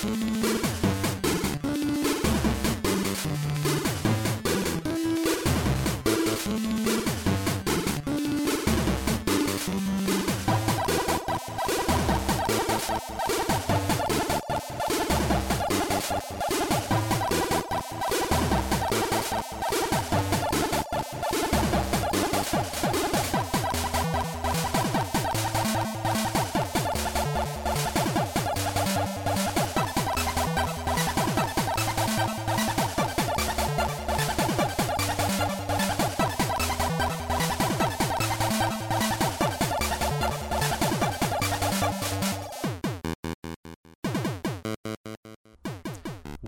Mm-hmm.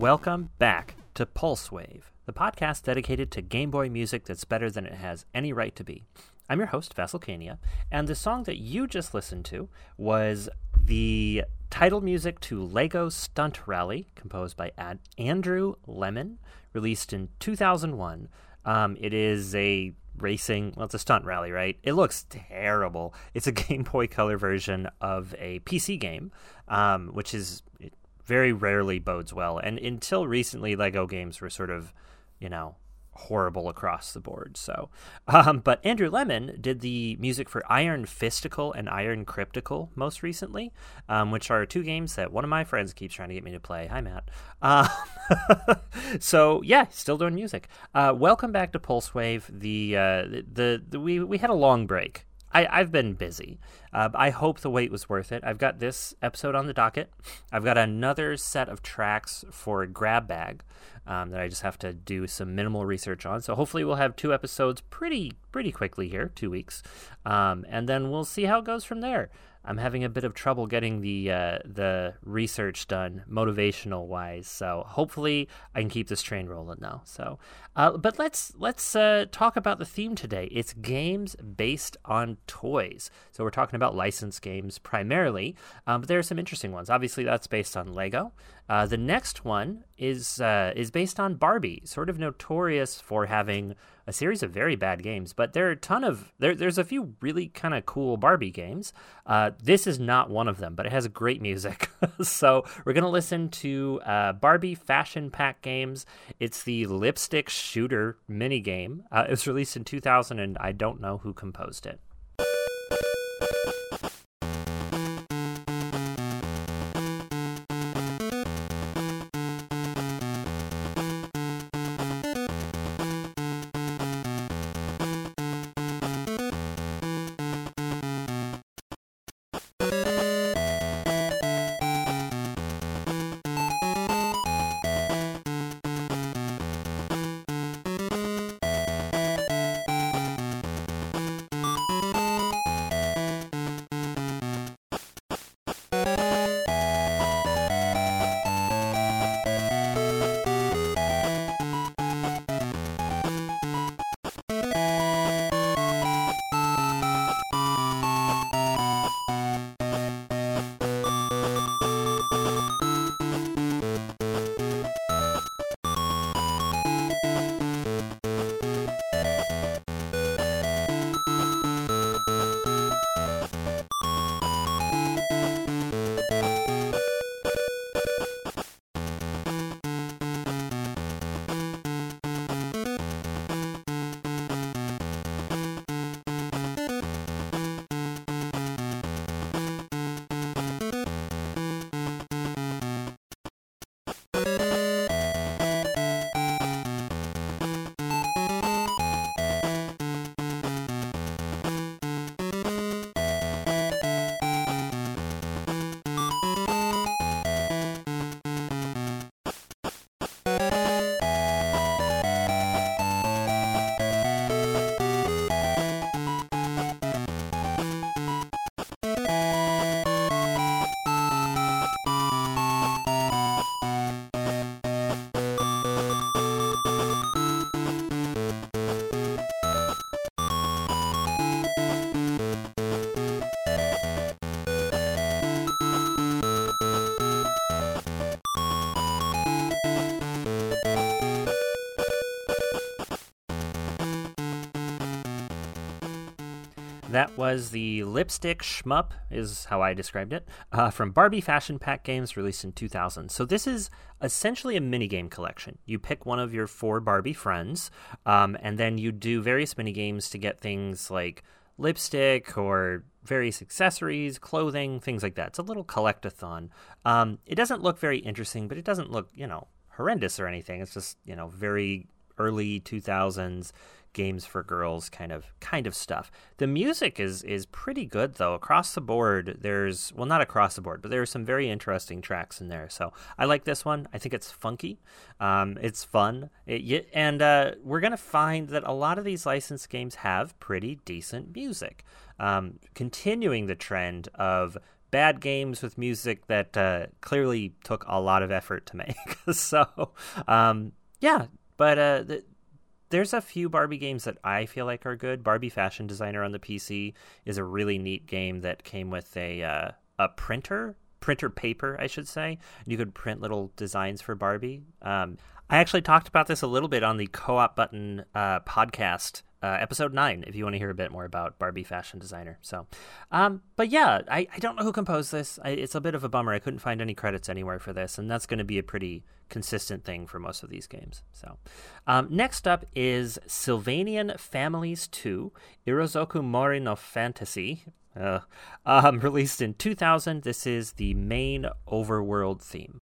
Welcome back to Pulse Wave, the podcast dedicated to Game Boy music that's better than it has any right to be. I'm your host, Vasselcania, and the song that you just listened to was the title music to Lego Stunt Rally, composed by Ad- Andrew Lemon, released in 2001. Um, it is a racing, well, it's a stunt rally, right? It looks terrible. It's a Game Boy Color version of a PC game, um, which is very rarely bodes well. And until recently, Lego games were sort of, you know, horrible across the board. So, um, but Andrew Lemon did the music for Iron Fisticle and Iron Crypticle most recently, um, which are two games that one of my friends keeps trying to get me to play. Hi, Matt. Uh, so yeah, still doing music. Uh, welcome back to Pulse Wave. The, uh, the the we we had a long break. I, I've been busy. Uh, I hope the wait was worth it. I've got this episode on the docket. I've got another set of tracks for Grab Bag um, that I just have to do some minimal research on. So hopefully we'll have two episodes pretty pretty quickly here, two weeks, um, and then we'll see how it goes from there. I'm having a bit of trouble getting the uh, the research done motivational wise. So hopefully I can keep this train rolling now. So, uh, but let's let's uh, talk about the theme today. It's games based on toys. So we're talking about licensed games primarily, um, but there are some interesting ones. Obviously, that's based on Lego. Uh, the next one is uh, is based on Barbie, sort of notorious for having a series of very bad games, but there are a ton of there, there's a few really kind of cool Barbie games. Uh, this is not one of them, but it has great music. so we're gonna listen to uh, Barbie Fashion Pack games. It's the lipstick shooter mini game. Uh, it was released in 2000, and I don't know who composed it. That was the Lipstick Shmup, is how I described it, uh, from Barbie Fashion Pack Games, released in 2000. So this is essentially a minigame collection. You pick one of your four Barbie friends, um, and then you do various minigames to get things like lipstick or various accessories, clothing, things like that. It's a little collectathon. Um, it doesn't look very interesting, but it doesn't look, you know, horrendous or anything. It's just, you know, very early 2000s games for girls kind of kind of stuff. The music is is pretty good though across the board. There's well not across the board, but there are some very interesting tracks in there. So I like this one. I think it's funky. Um, it's fun. It, and uh, we're gonna find that a lot of these licensed games have pretty decent music. Um, continuing the trend of bad games with music that uh, clearly took a lot of effort to make. so, um, yeah, but uh, the, there's a few Barbie games that I feel like are good. Barbie Fashion Designer on the PC is a really neat game that came with a uh, a printer, printer paper, I should say. You could print little designs for Barbie. Um, I actually talked about this a little bit on the Co-op Button uh, podcast uh, episode nine if you want to hear a bit more about Barbie fashion designer. So, um, but yeah, I, I don't know who composed this. I, it's a bit of a bummer. I couldn't find any credits anywhere for this, and that's going to be a pretty consistent thing for most of these games. So, um, next up is Sylvanian Families 2 Irozuku Mori no Fantasy. Uh, um, released in 2000. This is the main overworld theme.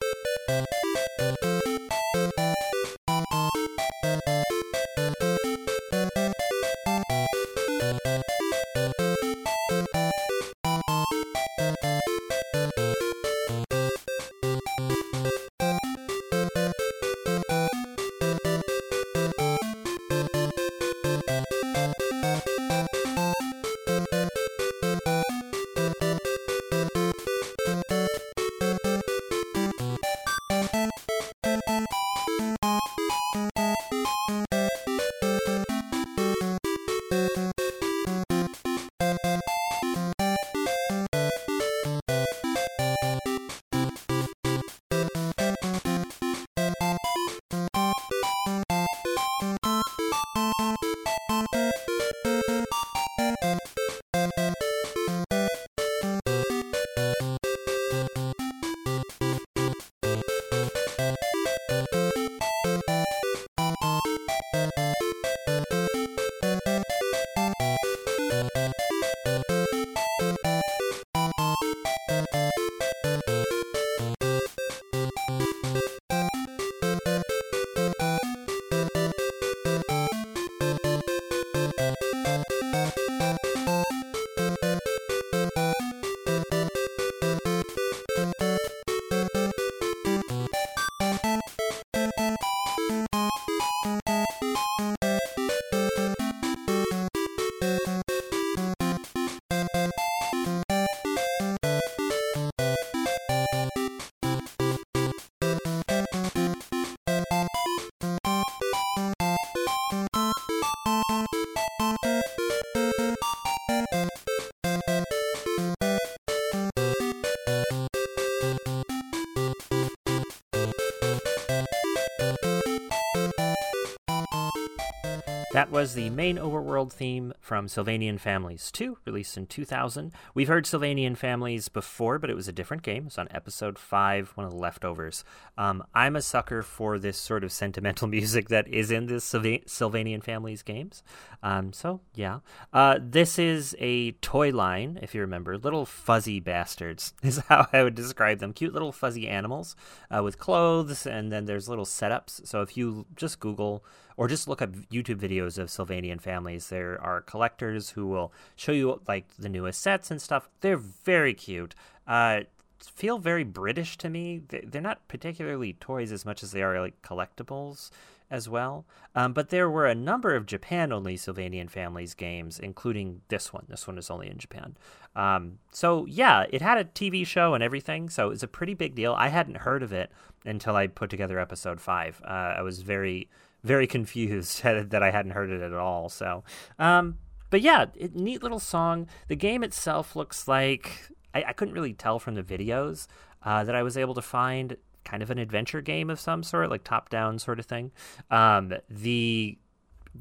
That was the main overworld theme from Sylvanian Families 2, released in 2000. We've heard Sylvanian Families before, but it was a different game. It was on episode 5, one of the leftovers. Um, I'm a sucker for this sort of sentimental music that is in the Sylv- Sylvanian Families games. Um, so, yeah. Uh, this is a toy line, if you remember. Little fuzzy bastards is how I would describe them. Cute little fuzzy animals uh, with clothes, and then there's little setups. So if you just Google or just look up YouTube videos of Sylvanian families. There are collectors who will show you like the newest sets and stuff. They're very cute. Uh, feel very British to me. They're not particularly toys as much as they are like collectibles as well. Um, but there were a number of Japan only Sylvanian Families games, including this one. This one is only in Japan. Um, so, yeah, it had a TV show and everything. So it's a pretty big deal. I hadn't heard of it until I put together episode five. Uh, I was very very confused that I hadn't heard it at all. So, um, but yeah, it, neat little song. The game itself looks like I, I couldn't really tell from the videos uh, that I was able to find. Kind of an adventure game of some sort, like top down sort of thing. Um, the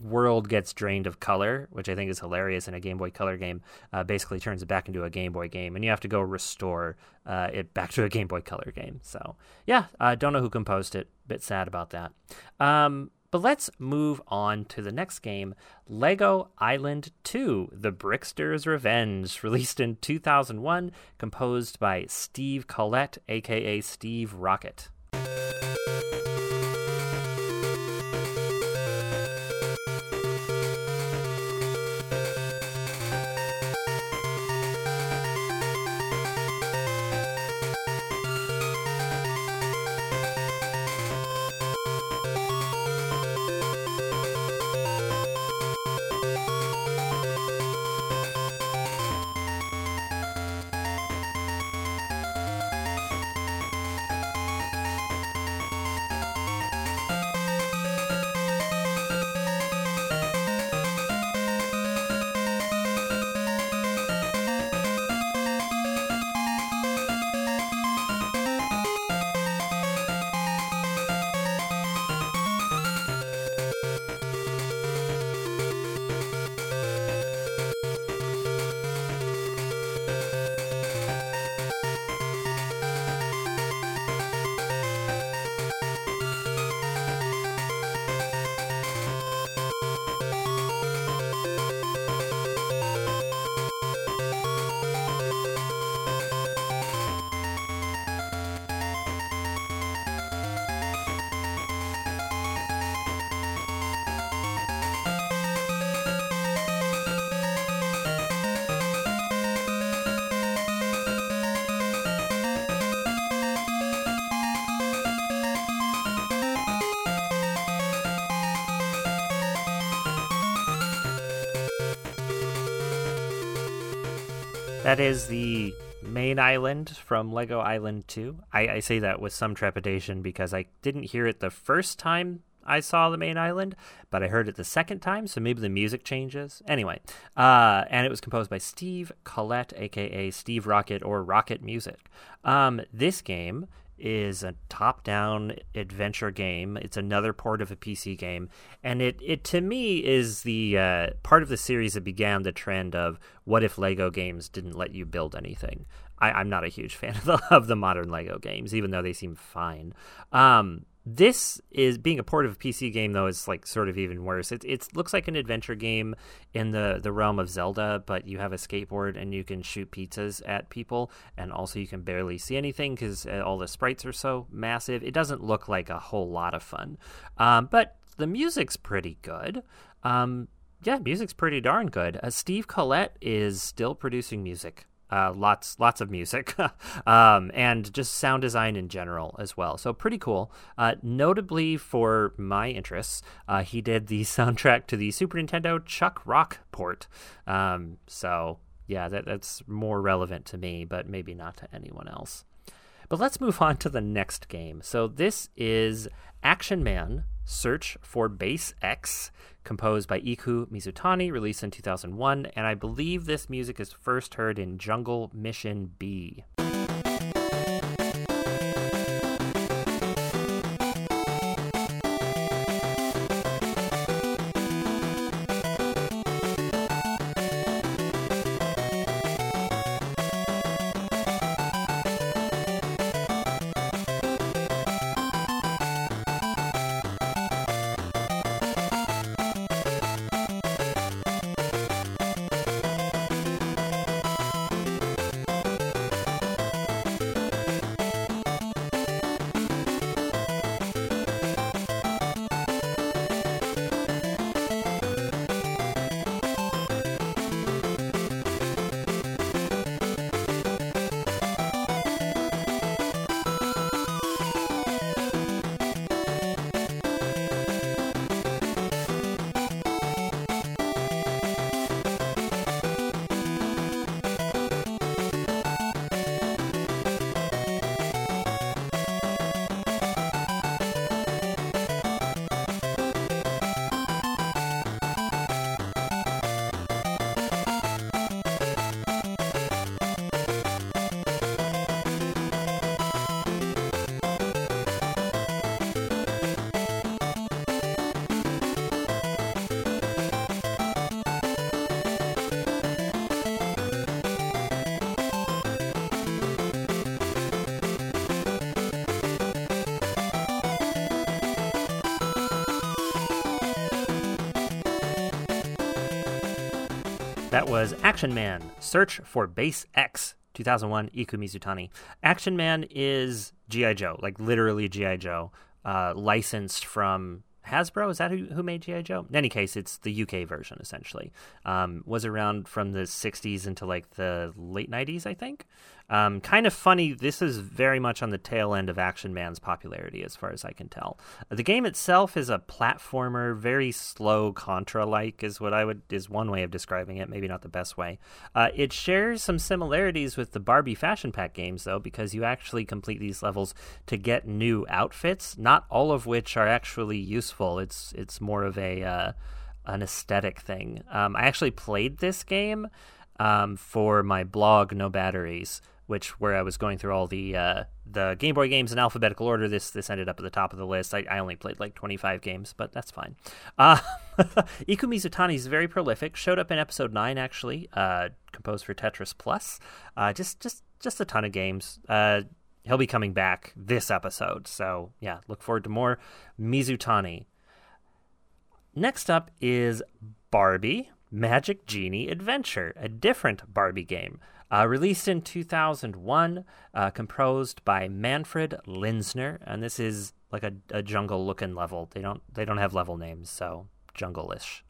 world gets drained of color, which I think is hilarious in a Game Boy Color game, uh, basically turns it back into a Game Boy game, and you have to go restore uh, it back to a Game Boy Color game. So, yeah, I uh, don't know who composed it. Bit sad about that. Um, but let's move on to the next game Lego Island 2 The Brickster's Revenge, released in 2001, composed by Steve Collette, aka Steve Rocket. That is the main island from Lego Island 2. I, I, say that with some trepidation because I didn't hear it the first time I saw the main island, but I heard it the second time, so maybe the music changes. Anyway, uh, and it was composed by Steve Collette, aka Steve Rocket or Rocket Music. Um, this game is a top-down adventure game. It's another port of a PC game, and it it to me is the uh, part of the series that began the trend of what if Lego games didn't let you build anything. I, am not a huge fan of the, of the modern Lego games, even though they seem fine. Um, this is being a port of a PC game though is like sort of even worse. It it looks like an adventure game in the the realm of Zelda, but you have a skateboard and you can shoot pizzas at people, and also you can barely see anything because uh, all the sprites are so massive. It doesn't look like a whole lot of fun, um, but the music's pretty good. Um, yeah, music's pretty darn good. Uh, Steve Collette is still producing music uh, lots lots of music um, and just sound design in general as well. So pretty cool. Uh, notably for my interests uh, he did the soundtrack to the super nintendo chuck rock port. Um, so yeah that, that's more relevant to me but maybe not to anyone else but let's move on to the next game so this is action man search for base x composed by Iku Mizutani, released in 2001, and I believe this music is first heard in Jungle Mission B. Was Action Man Search for Base X 2001 Iku Mizutani. Action Man is G.I. Joe, like literally G.I. Joe, uh, licensed from Hasbro. Is that who, who made G.I. Joe? In any case, it's the UK version essentially. Um, was around from the 60s into like the late 90s, I think. Um, kind of funny. This is very much on the tail end of Action Man's popularity, as far as I can tell. The game itself is a platformer, very slow Contra-like, is what I would is one way of describing it. Maybe not the best way. Uh, it shares some similarities with the Barbie Fashion Pack games, though, because you actually complete these levels to get new outfits. Not all of which are actually useful. It's it's more of a uh, an aesthetic thing. Um, I actually played this game um, for my blog, No Batteries which where I was going through all the uh, the Game Boy games in alphabetical order. This this ended up at the top of the list. I, I only played like 25 games, but that's fine. Uh, Iku Mizutani is very prolific. Showed up in episode nine actually. Uh, composed for Tetris Plus. Uh, just just just a ton of games. Uh, he'll be coming back this episode, so yeah, look forward to more Mizutani. Next up is Barbie Magic Genie Adventure, a different Barbie game. Uh, released in 2001, uh, composed by Manfred Linzner, and this is like a, a jungle-looking level. They don't they don't have level names, so jungle-ish.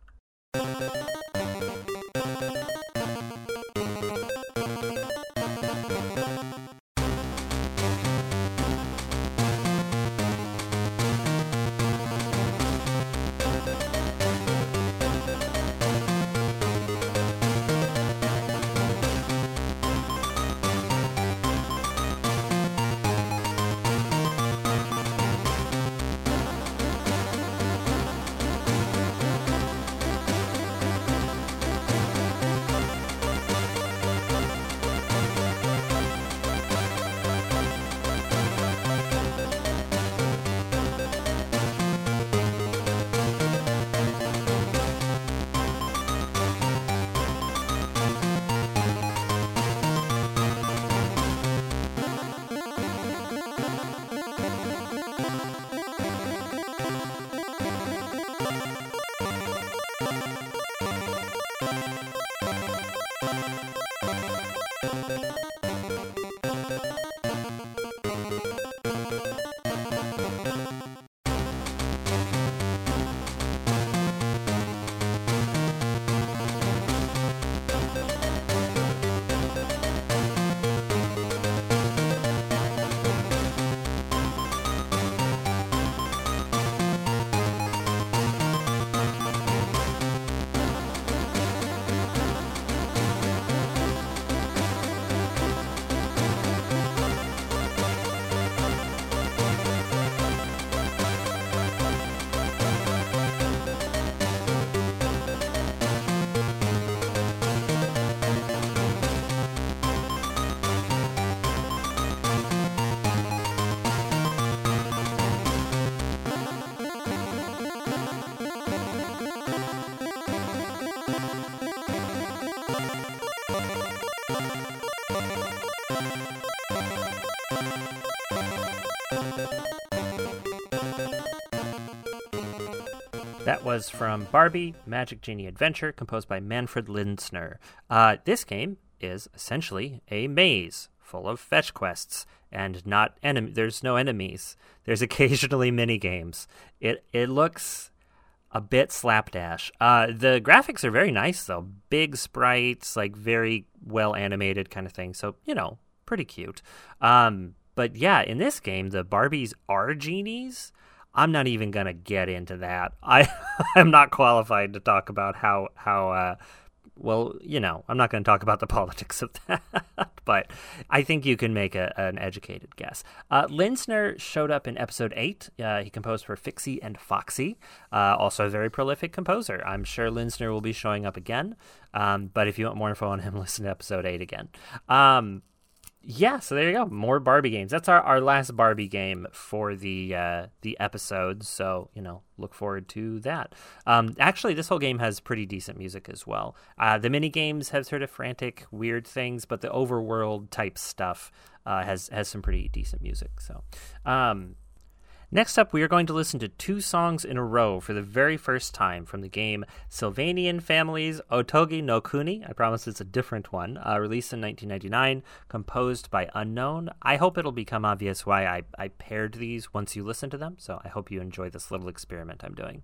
That was from Barbie Magic Genie Adventure, composed by Manfred Linzner. Uh, this game is essentially a maze full of fetch quests and not enemy. There's no enemies. There's occasionally mini games. It it looks a bit slapdash. Uh, the graphics are very nice though, big sprites, like very well animated kind of thing. So you know, pretty cute. Um, but yeah, in this game, the Barbies are genies. I'm not even gonna get into that. I I'm not qualified to talk about how how uh, well you know I'm not going to talk about the politics of that, but I think you can make a, an educated guess. Uh, Linzner showed up in episode eight. Uh, he composed for Fixie and Foxy, uh, also a very prolific composer. I'm sure Linzner will be showing up again. Um, but if you want more info on him, listen to episode eight again. Um, yeah, so there you go. More Barbie games. That's our, our last Barbie game for the uh, the episode. So you know, look forward to that. Um, actually, this whole game has pretty decent music as well. Uh, the mini games have sort of frantic, weird things, but the overworld type stuff uh, has has some pretty decent music. So. Um, Next up, we are going to listen to two songs in a row for the very first time from the game Sylvanian Family's Otogi no Kuni. I promise it's a different one. Uh, released in 1999, composed by Unknown. I hope it'll become obvious why I, I paired these once you listen to them, so I hope you enjoy this little experiment I'm doing.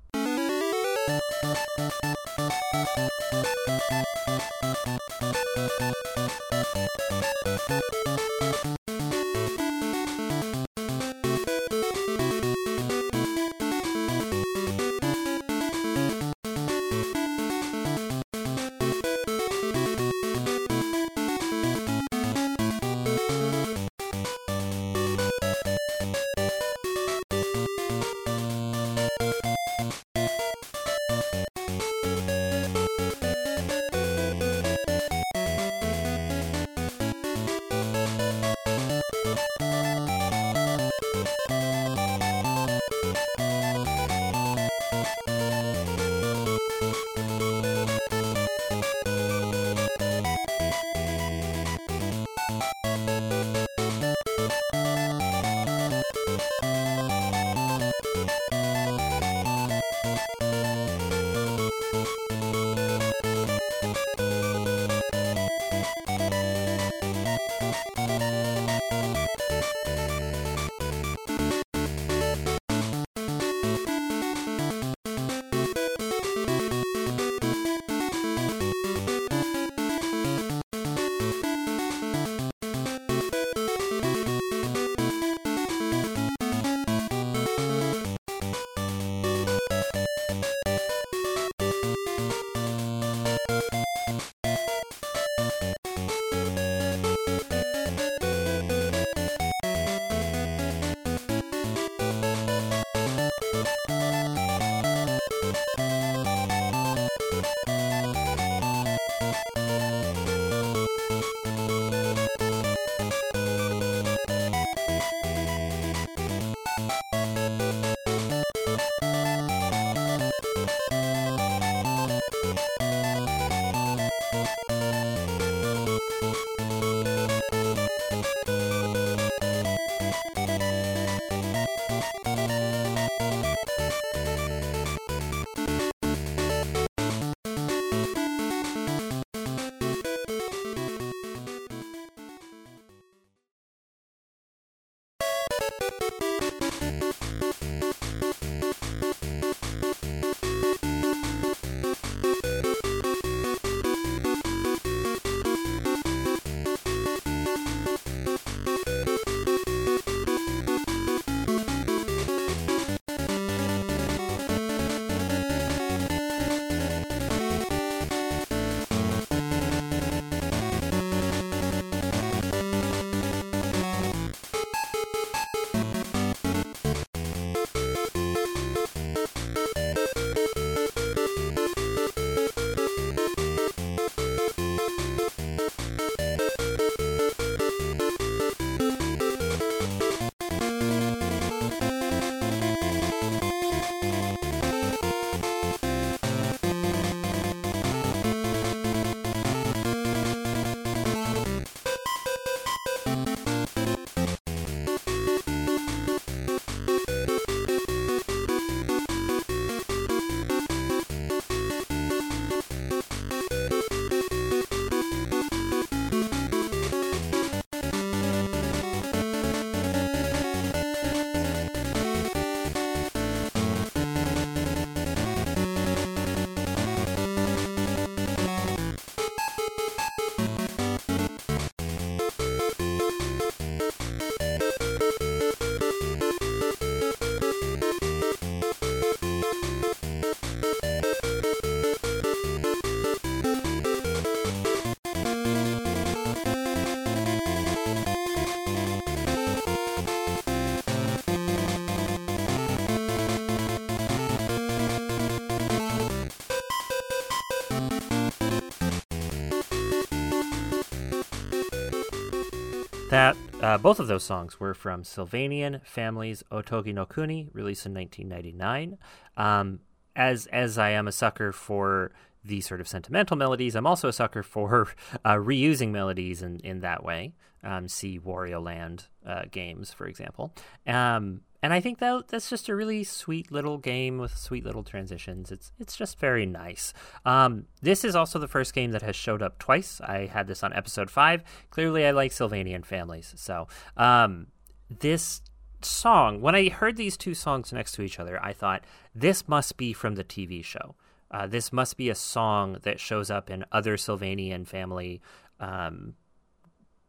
That uh, both of those songs were from Sylvanian Families Otogi no Kuni, released in 1999. Um, as as I am a sucker for the sort of sentimental melodies, I'm also a sucker for uh, reusing melodies in, in that way. Um, see Wario Land uh, games, for example. Um, and I think that that's just a really sweet little game with sweet little transitions. It's it's just very nice. Um, this is also the first game that has showed up twice. I had this on episode five. Clearly, I like Sylvanian families, so um, this song. When I heard these two songs next to each other, I thought this must be from the TV show. Uh, this must be a song that shows up in other Sylvanian family um,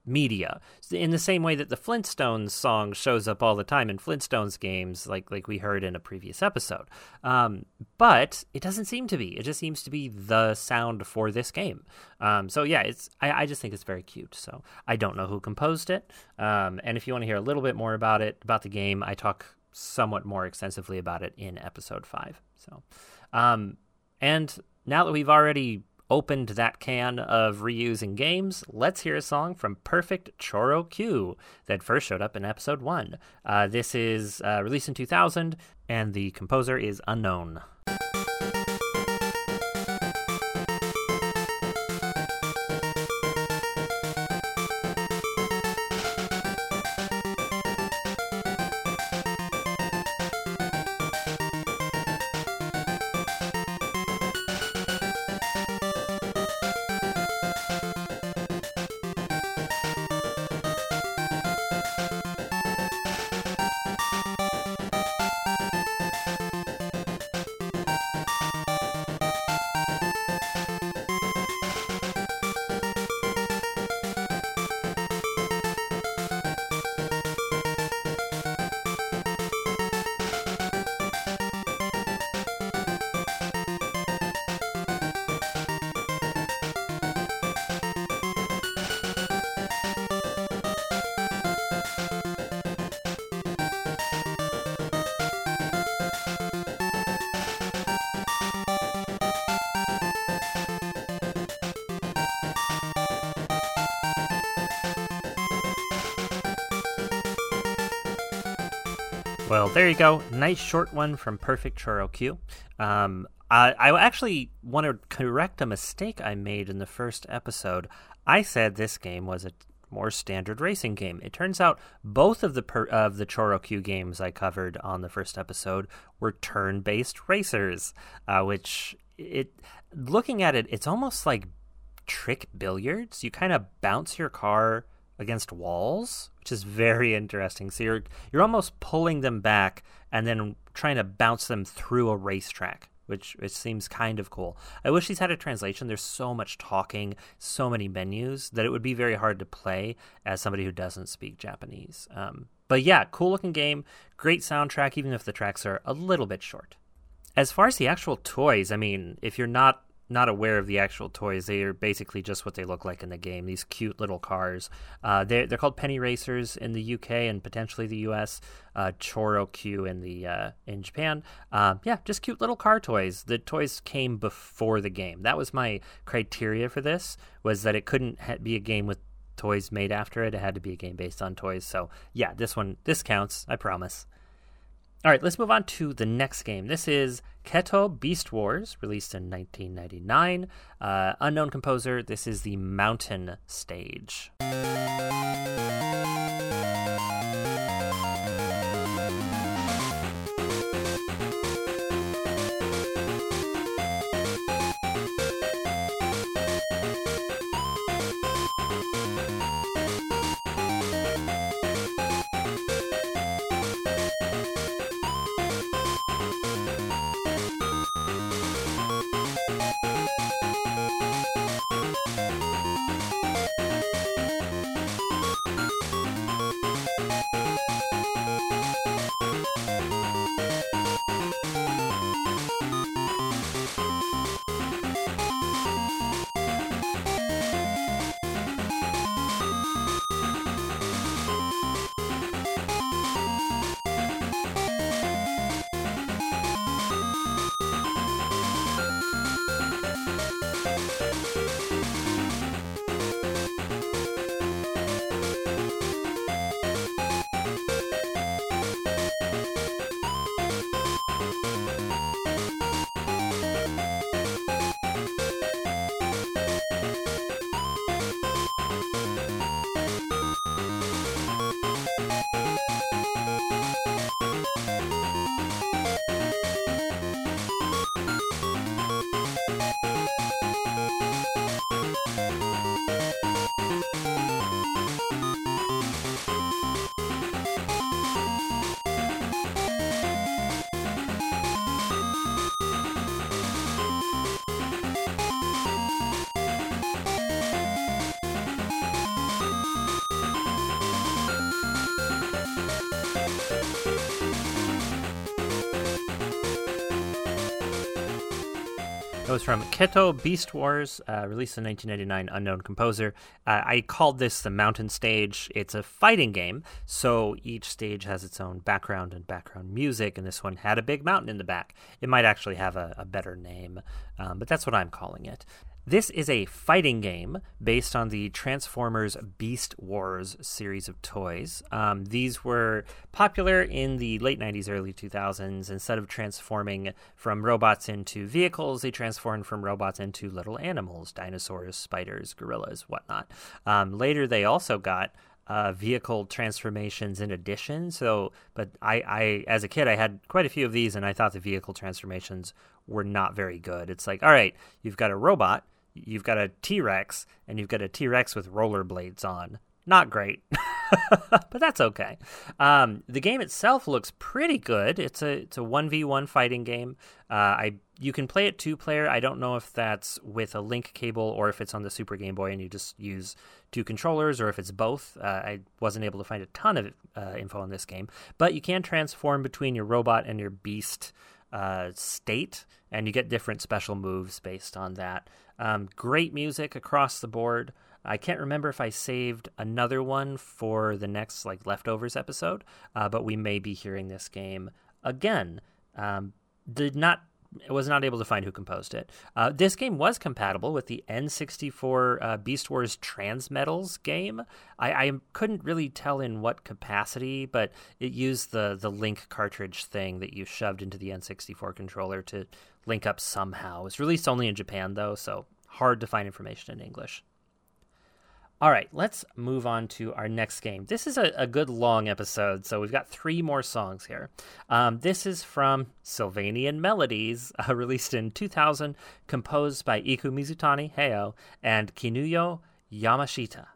media. In the same way that the Flintstones song shows up all the time in Flintstones games like like we heard in a previous episode. Um, but it doesn't seem to be. It just seems to be the sound for this game. Um, so yeah it's I, I, just think it's very cute. So I don't know who composed it. Um, and if you want to hear a little bit more about it about the game I talk somewhat more extensively about it in episode 5 so um, and now that we've already opened that can of reusing games, let's hear a song from Perfect Choro Q that first showed up in episode 1. Uh, this is uh, released in 2000, and the composer is unknown. Well, there you go. Nice short one from Perfect Choro Q. Um, I, I actually want to correct a mistake I made in the first episode. I said this game was a more standard racing game. It turns out both of the per, of the Choro Q games I covered on the first episode were turn-based racers, uh, which it looking at it, it's almost like trick billiards. You kind of bounce your car against walls, which is very interesting. So you're you're almost pulling them back and then trying to bounce them through a racetrack, which which seems kind of cool. I wish these had a translation. There's so much talking, so many menus that it would be very hard to play as somebody who doesn't speak Japanese. Um, but yeah, cool looking game, great soundtrack, even if the tracks are a little bit short. As far as the actual toys, I mean, if you're not not aware of the actual toys. They are basically just what they look like in the game. These cute little cars. Uh, they're they're called penny racers in the UK and potentially the US. Uh, Choro Q in the uh, in Japan. Uh, yeah, just cute little car toys. The toys came before the game. That was my criteria for this. Was that it couldn't ha- be a game with toys made after it. It had to be a game based on toys. So yeah, this one this counts. I promise. All right, let's move on to the next game. This is Kettou Beast Wars, released in 1999. Uh, unknown composer. This is the Mountain Stage. It was from Kettou Beast Wars, uh, released in 1999, unknown composer. Uh, I called this the Mountain Stage. It's a fighting game, so each stage has its own background and background music, and this one had a big mountain in the back. It might actually have a, a better name, um, but that's what I'm calling it. This is a fighting game based on the Transformers Beast Wars series of toys. Um, these were popular in the late 90s, early 2000s. Instead of transforming from robots into vehicles, they transformed from robots into little animals dinosaurs, spiders, gorillas, whatnot. Um, later, they also got uh, vehicle transformations in addition. So, but I, I, as a kid, I had quite a few of these, and I thought the vehicle transformations were not very good. It's like, all right, you've got a robot you've got a T Rex and you've got a T Rex with rollerblades on. Not great, but that's okay. Um, the game itself looks pretty good. It's a it's a one v one fighting game. Uh, I you can play it two player. I don't know if that's with a link cable or if it's on the Super Game Boy and you just use two controllers or if it's both. Uh, I wasn't able to find a ton of uh, info on this game, but you can transform between your robot and your beast uh, state, and you get different special moves based on that. Um, great music across the board. I can't remember if I saved another one for the next like leftovers episode, uh, but we may be hearing this game again. Um, did not was not able to find who composed it. Uh, this game was compatible with the N64 uh, Beast Wars Transmetals game. I, I, couldn't really tell in what capacity, but it used the the link cartridge thing that you shoved into the N64 controller to link up somehow. It's released only in Japan though, so hard to find information in English. All right, let's move on to our next game. This is a, a good long episode, so we've got three more songs here. Um, this is from Sylvanian Melodies, uh, released in 2000, composed by Iku Mizutani, Heyo, and Kinuyo Yamashita.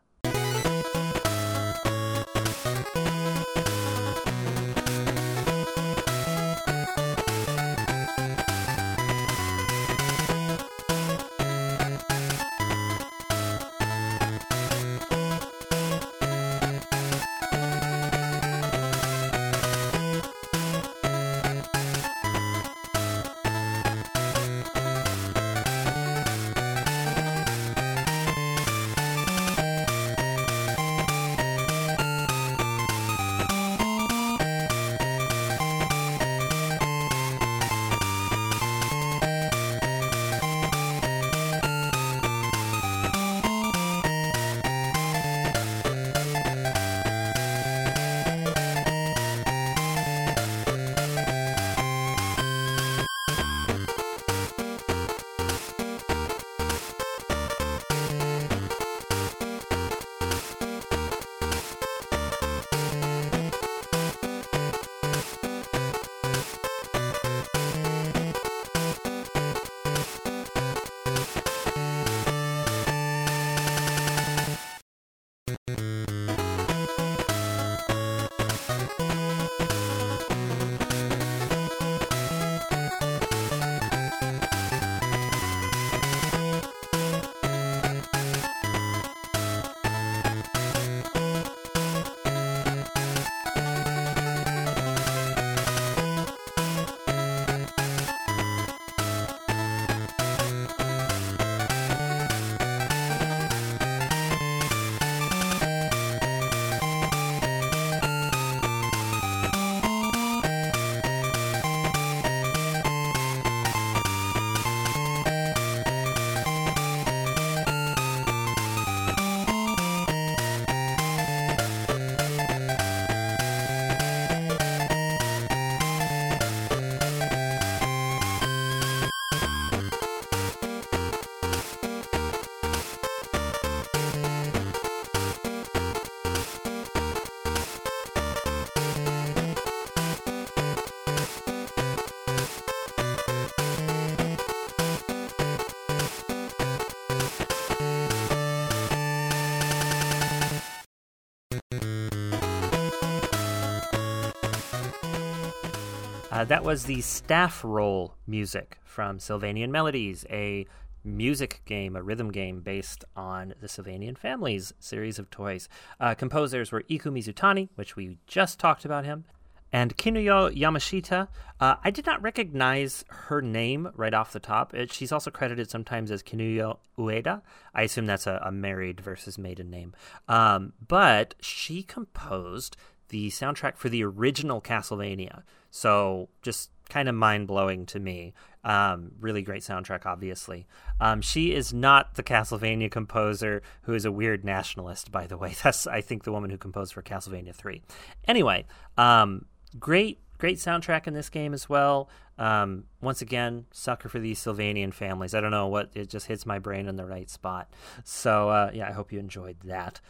Uh, that was the staff roll music from Sylvanian Melodies, a music game, a rhythm game based on the Sylvanian Families series of toys. Uh, composers were Iku Mizutani, which we just talked about him, and Kinuyo Yamashita. Uh, I did not recognize her name right off the top. It, she's also credited sometimes as Kinuyo Ueda. I assume that's a, a married versus maiden name. Um, but she composed the soundtrack for the original Castlevania. So just kind of mind blowing to me. Um, really great soundtrack, obviously. Um, she is not the Castlevania composer who is a weird nationalist, by the way. That's, I think, the woman who composed for Castlevania 3. Anyway, um, great, great soundtrack in this game as well. Um, once again, sucker for these Sylvanian families. I don't know what, it just hits my brain in the right spot. So, uh, yeah, I hope you enjoyed that.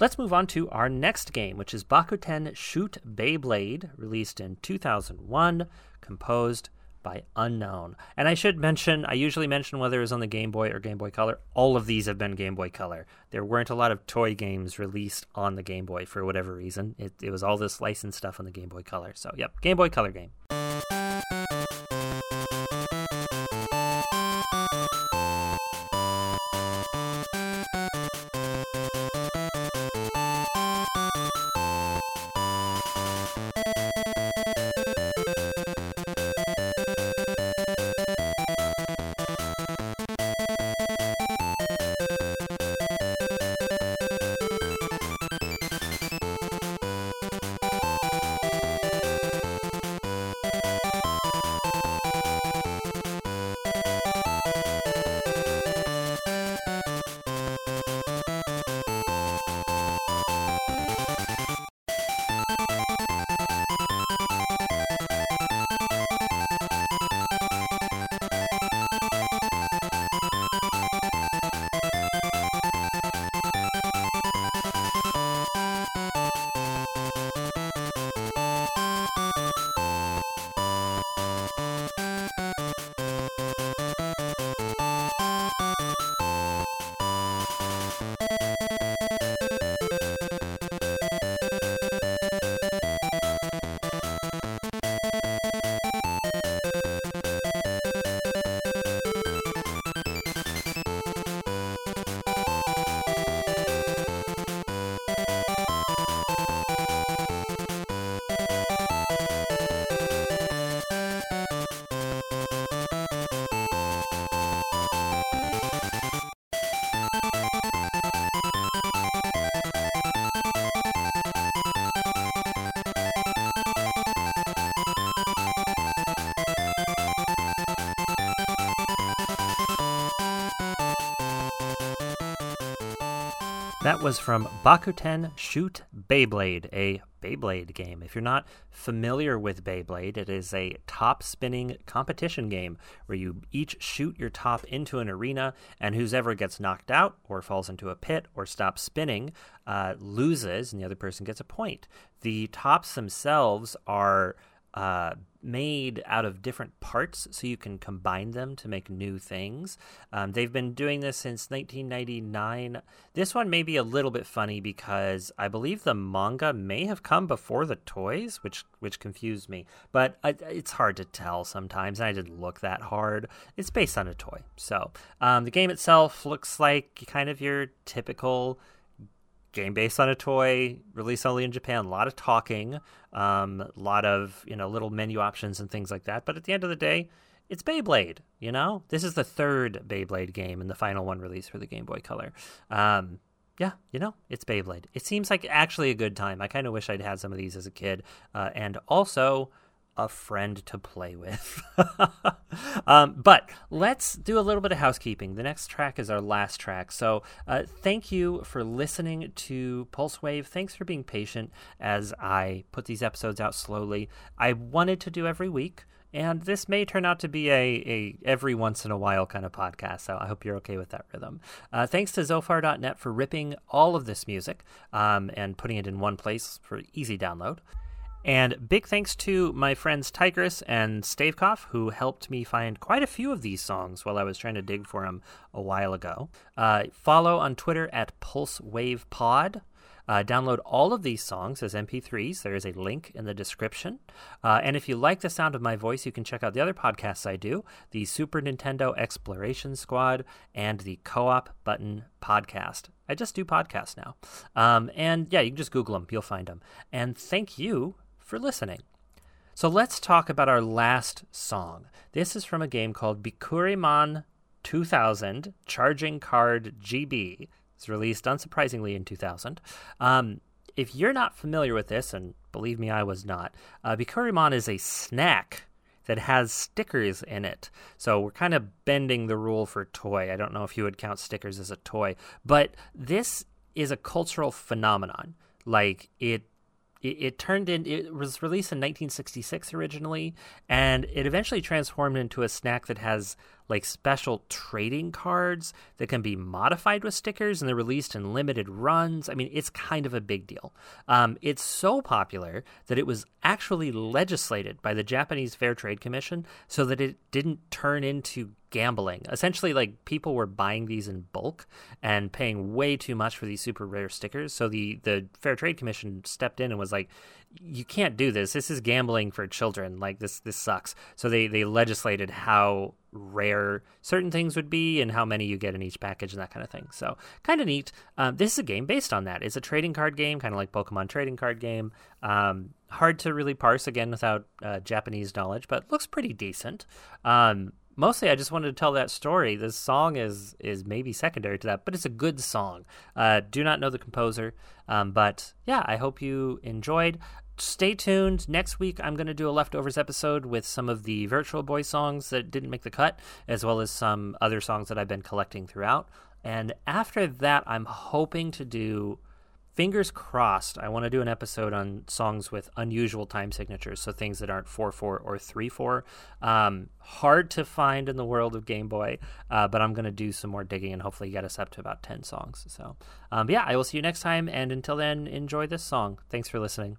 Let's move on to our next game, which is Bakuten Shoot Beyblade, released in 2001, composed by Unknown. And I should mention, I usually mention whether it was on the Game Boy or Game Boy Color. All of these have been Game Boy Color. There weren't a lot of toy games released on the Game Boy for whatever reason. It, it was all this licensed stuff on the Game Boy Color. So, yep, Game Boy Color game. That was from Bakuten Shoot Beyblade, a Beyblade game. If you're not familiar with Beyblade, it is a top spinning competition game where you each shoot your top into an arena, and whoever gets knocked out or falls into a pit or stops spinning uh, loses, and the other person gets a point. The tops themselves are uh, made out of different parts so you can combine them to make new things. Um, they've been doing this since 1999. This one may be a little bit funny because I believe the manga may have come before the toys, which which confused me. But I, it's hard to tell sometimes. and I didn't look that hard. It's based on a toy, so um, the game itself looks like kind of your typical game based on a toy, released only in Japan. A lot of talking, um, a lot of you know little menu options and things like that. But at the end of the day, it's Beyblade. You know, this is the third Beyblade game and the final one released for the Game Boy Color. Um, yeah, you know, it's Beyblade. It seems like actually a good time. I kind of wish I'd had some of these as a kid, uh, and also a friend to play with. um, but let's do a little bit of housekeeping. The next track is our last track. So uh, thank you for listening to Pulse Wave. Thanks for being patient as I put these episodes out slowly. I wanted to do every week. And this may turn out to be a, a every once in a while kind of podcast, so I hope you're okay with that rhythm. Uh, thanks to Zophar.net for ripping all of this music um, and putting it in one place for easy download. And big thanks to my friends Tigris and Stavekoff, who helped me find quite a few of these songs while I was trying to dig for them a while ago. Uh, follow on Twitter at PulseWavePod. Uh, download all of these songs as MP3s. There is a link in the description. Uh, and if you like the sound of my voice, you can check out the other podcasts I do the Super Nintendo Exploration Squad and the Co op Button Podcast. I just do podcasts now. Um, and yeah, you can just Google them, you'll find them. And thank you for listening. So let's talk about our last song. This is from a game called Bikkuriman 2000 Charging Card GB. It's released unsurprisingly in 2000. Um, if you're not familiar with this, and believe me, I was not, uh, Bikkuriman is a snack that has stickers in it. So we're kind of bending the rule for toy. I don't know if you would count stickers as a toy, but this is a cultural phenomenon. Like it it, it, turned in it was released in 1966 originally and it eventually transformed into a snack that has like special trading cards that can be modified with stickers and they're released in limited runs. I mean it's kind of a big deal. Um, it's so popular that it was actually legislated by the japanese fair trade commission so that it didn't turn into gambling. Essentially, like people were buying these in bulk and paying way too much for these super rare stickers. So the the Fair Trade Commission stepped in and was like, "You can't do this. This is gambling for children. Like this this sucks." So they they legislated how rare certain things would be and how many you get in each package and that kind of thing. So kind of neat. Um, this is a game based on that. It's a trading card game, kind of like Pokemon trading card game. Um, hard to really parse again without uh, Japanese knowledge, but looks pretty decent. Um, mostly I just wanted to tell that story. This song is is maybe secondary to that, but it's a good song. Uh, do not know the composer, um, but yeah, I hope you enjoyed. Stay tuned. Next week, I'm going to do a leftovers episode with some of the Virtual Boy songs that didn't make the cut, as well as some other songs that I've been collecting throughout. And after that, I'm hoping to do fingers crossed, I want to do an episode on songs with unusual time signatures, so things that aren't 4 4 or 3 4. Um, hard to find in the world of Game Boy, uh, but I'm going to do some more digging and hopefully get us up to about 10 songs. So, um, yeah, I will see you next time. And until then, enjoy this song. Thanks for listening.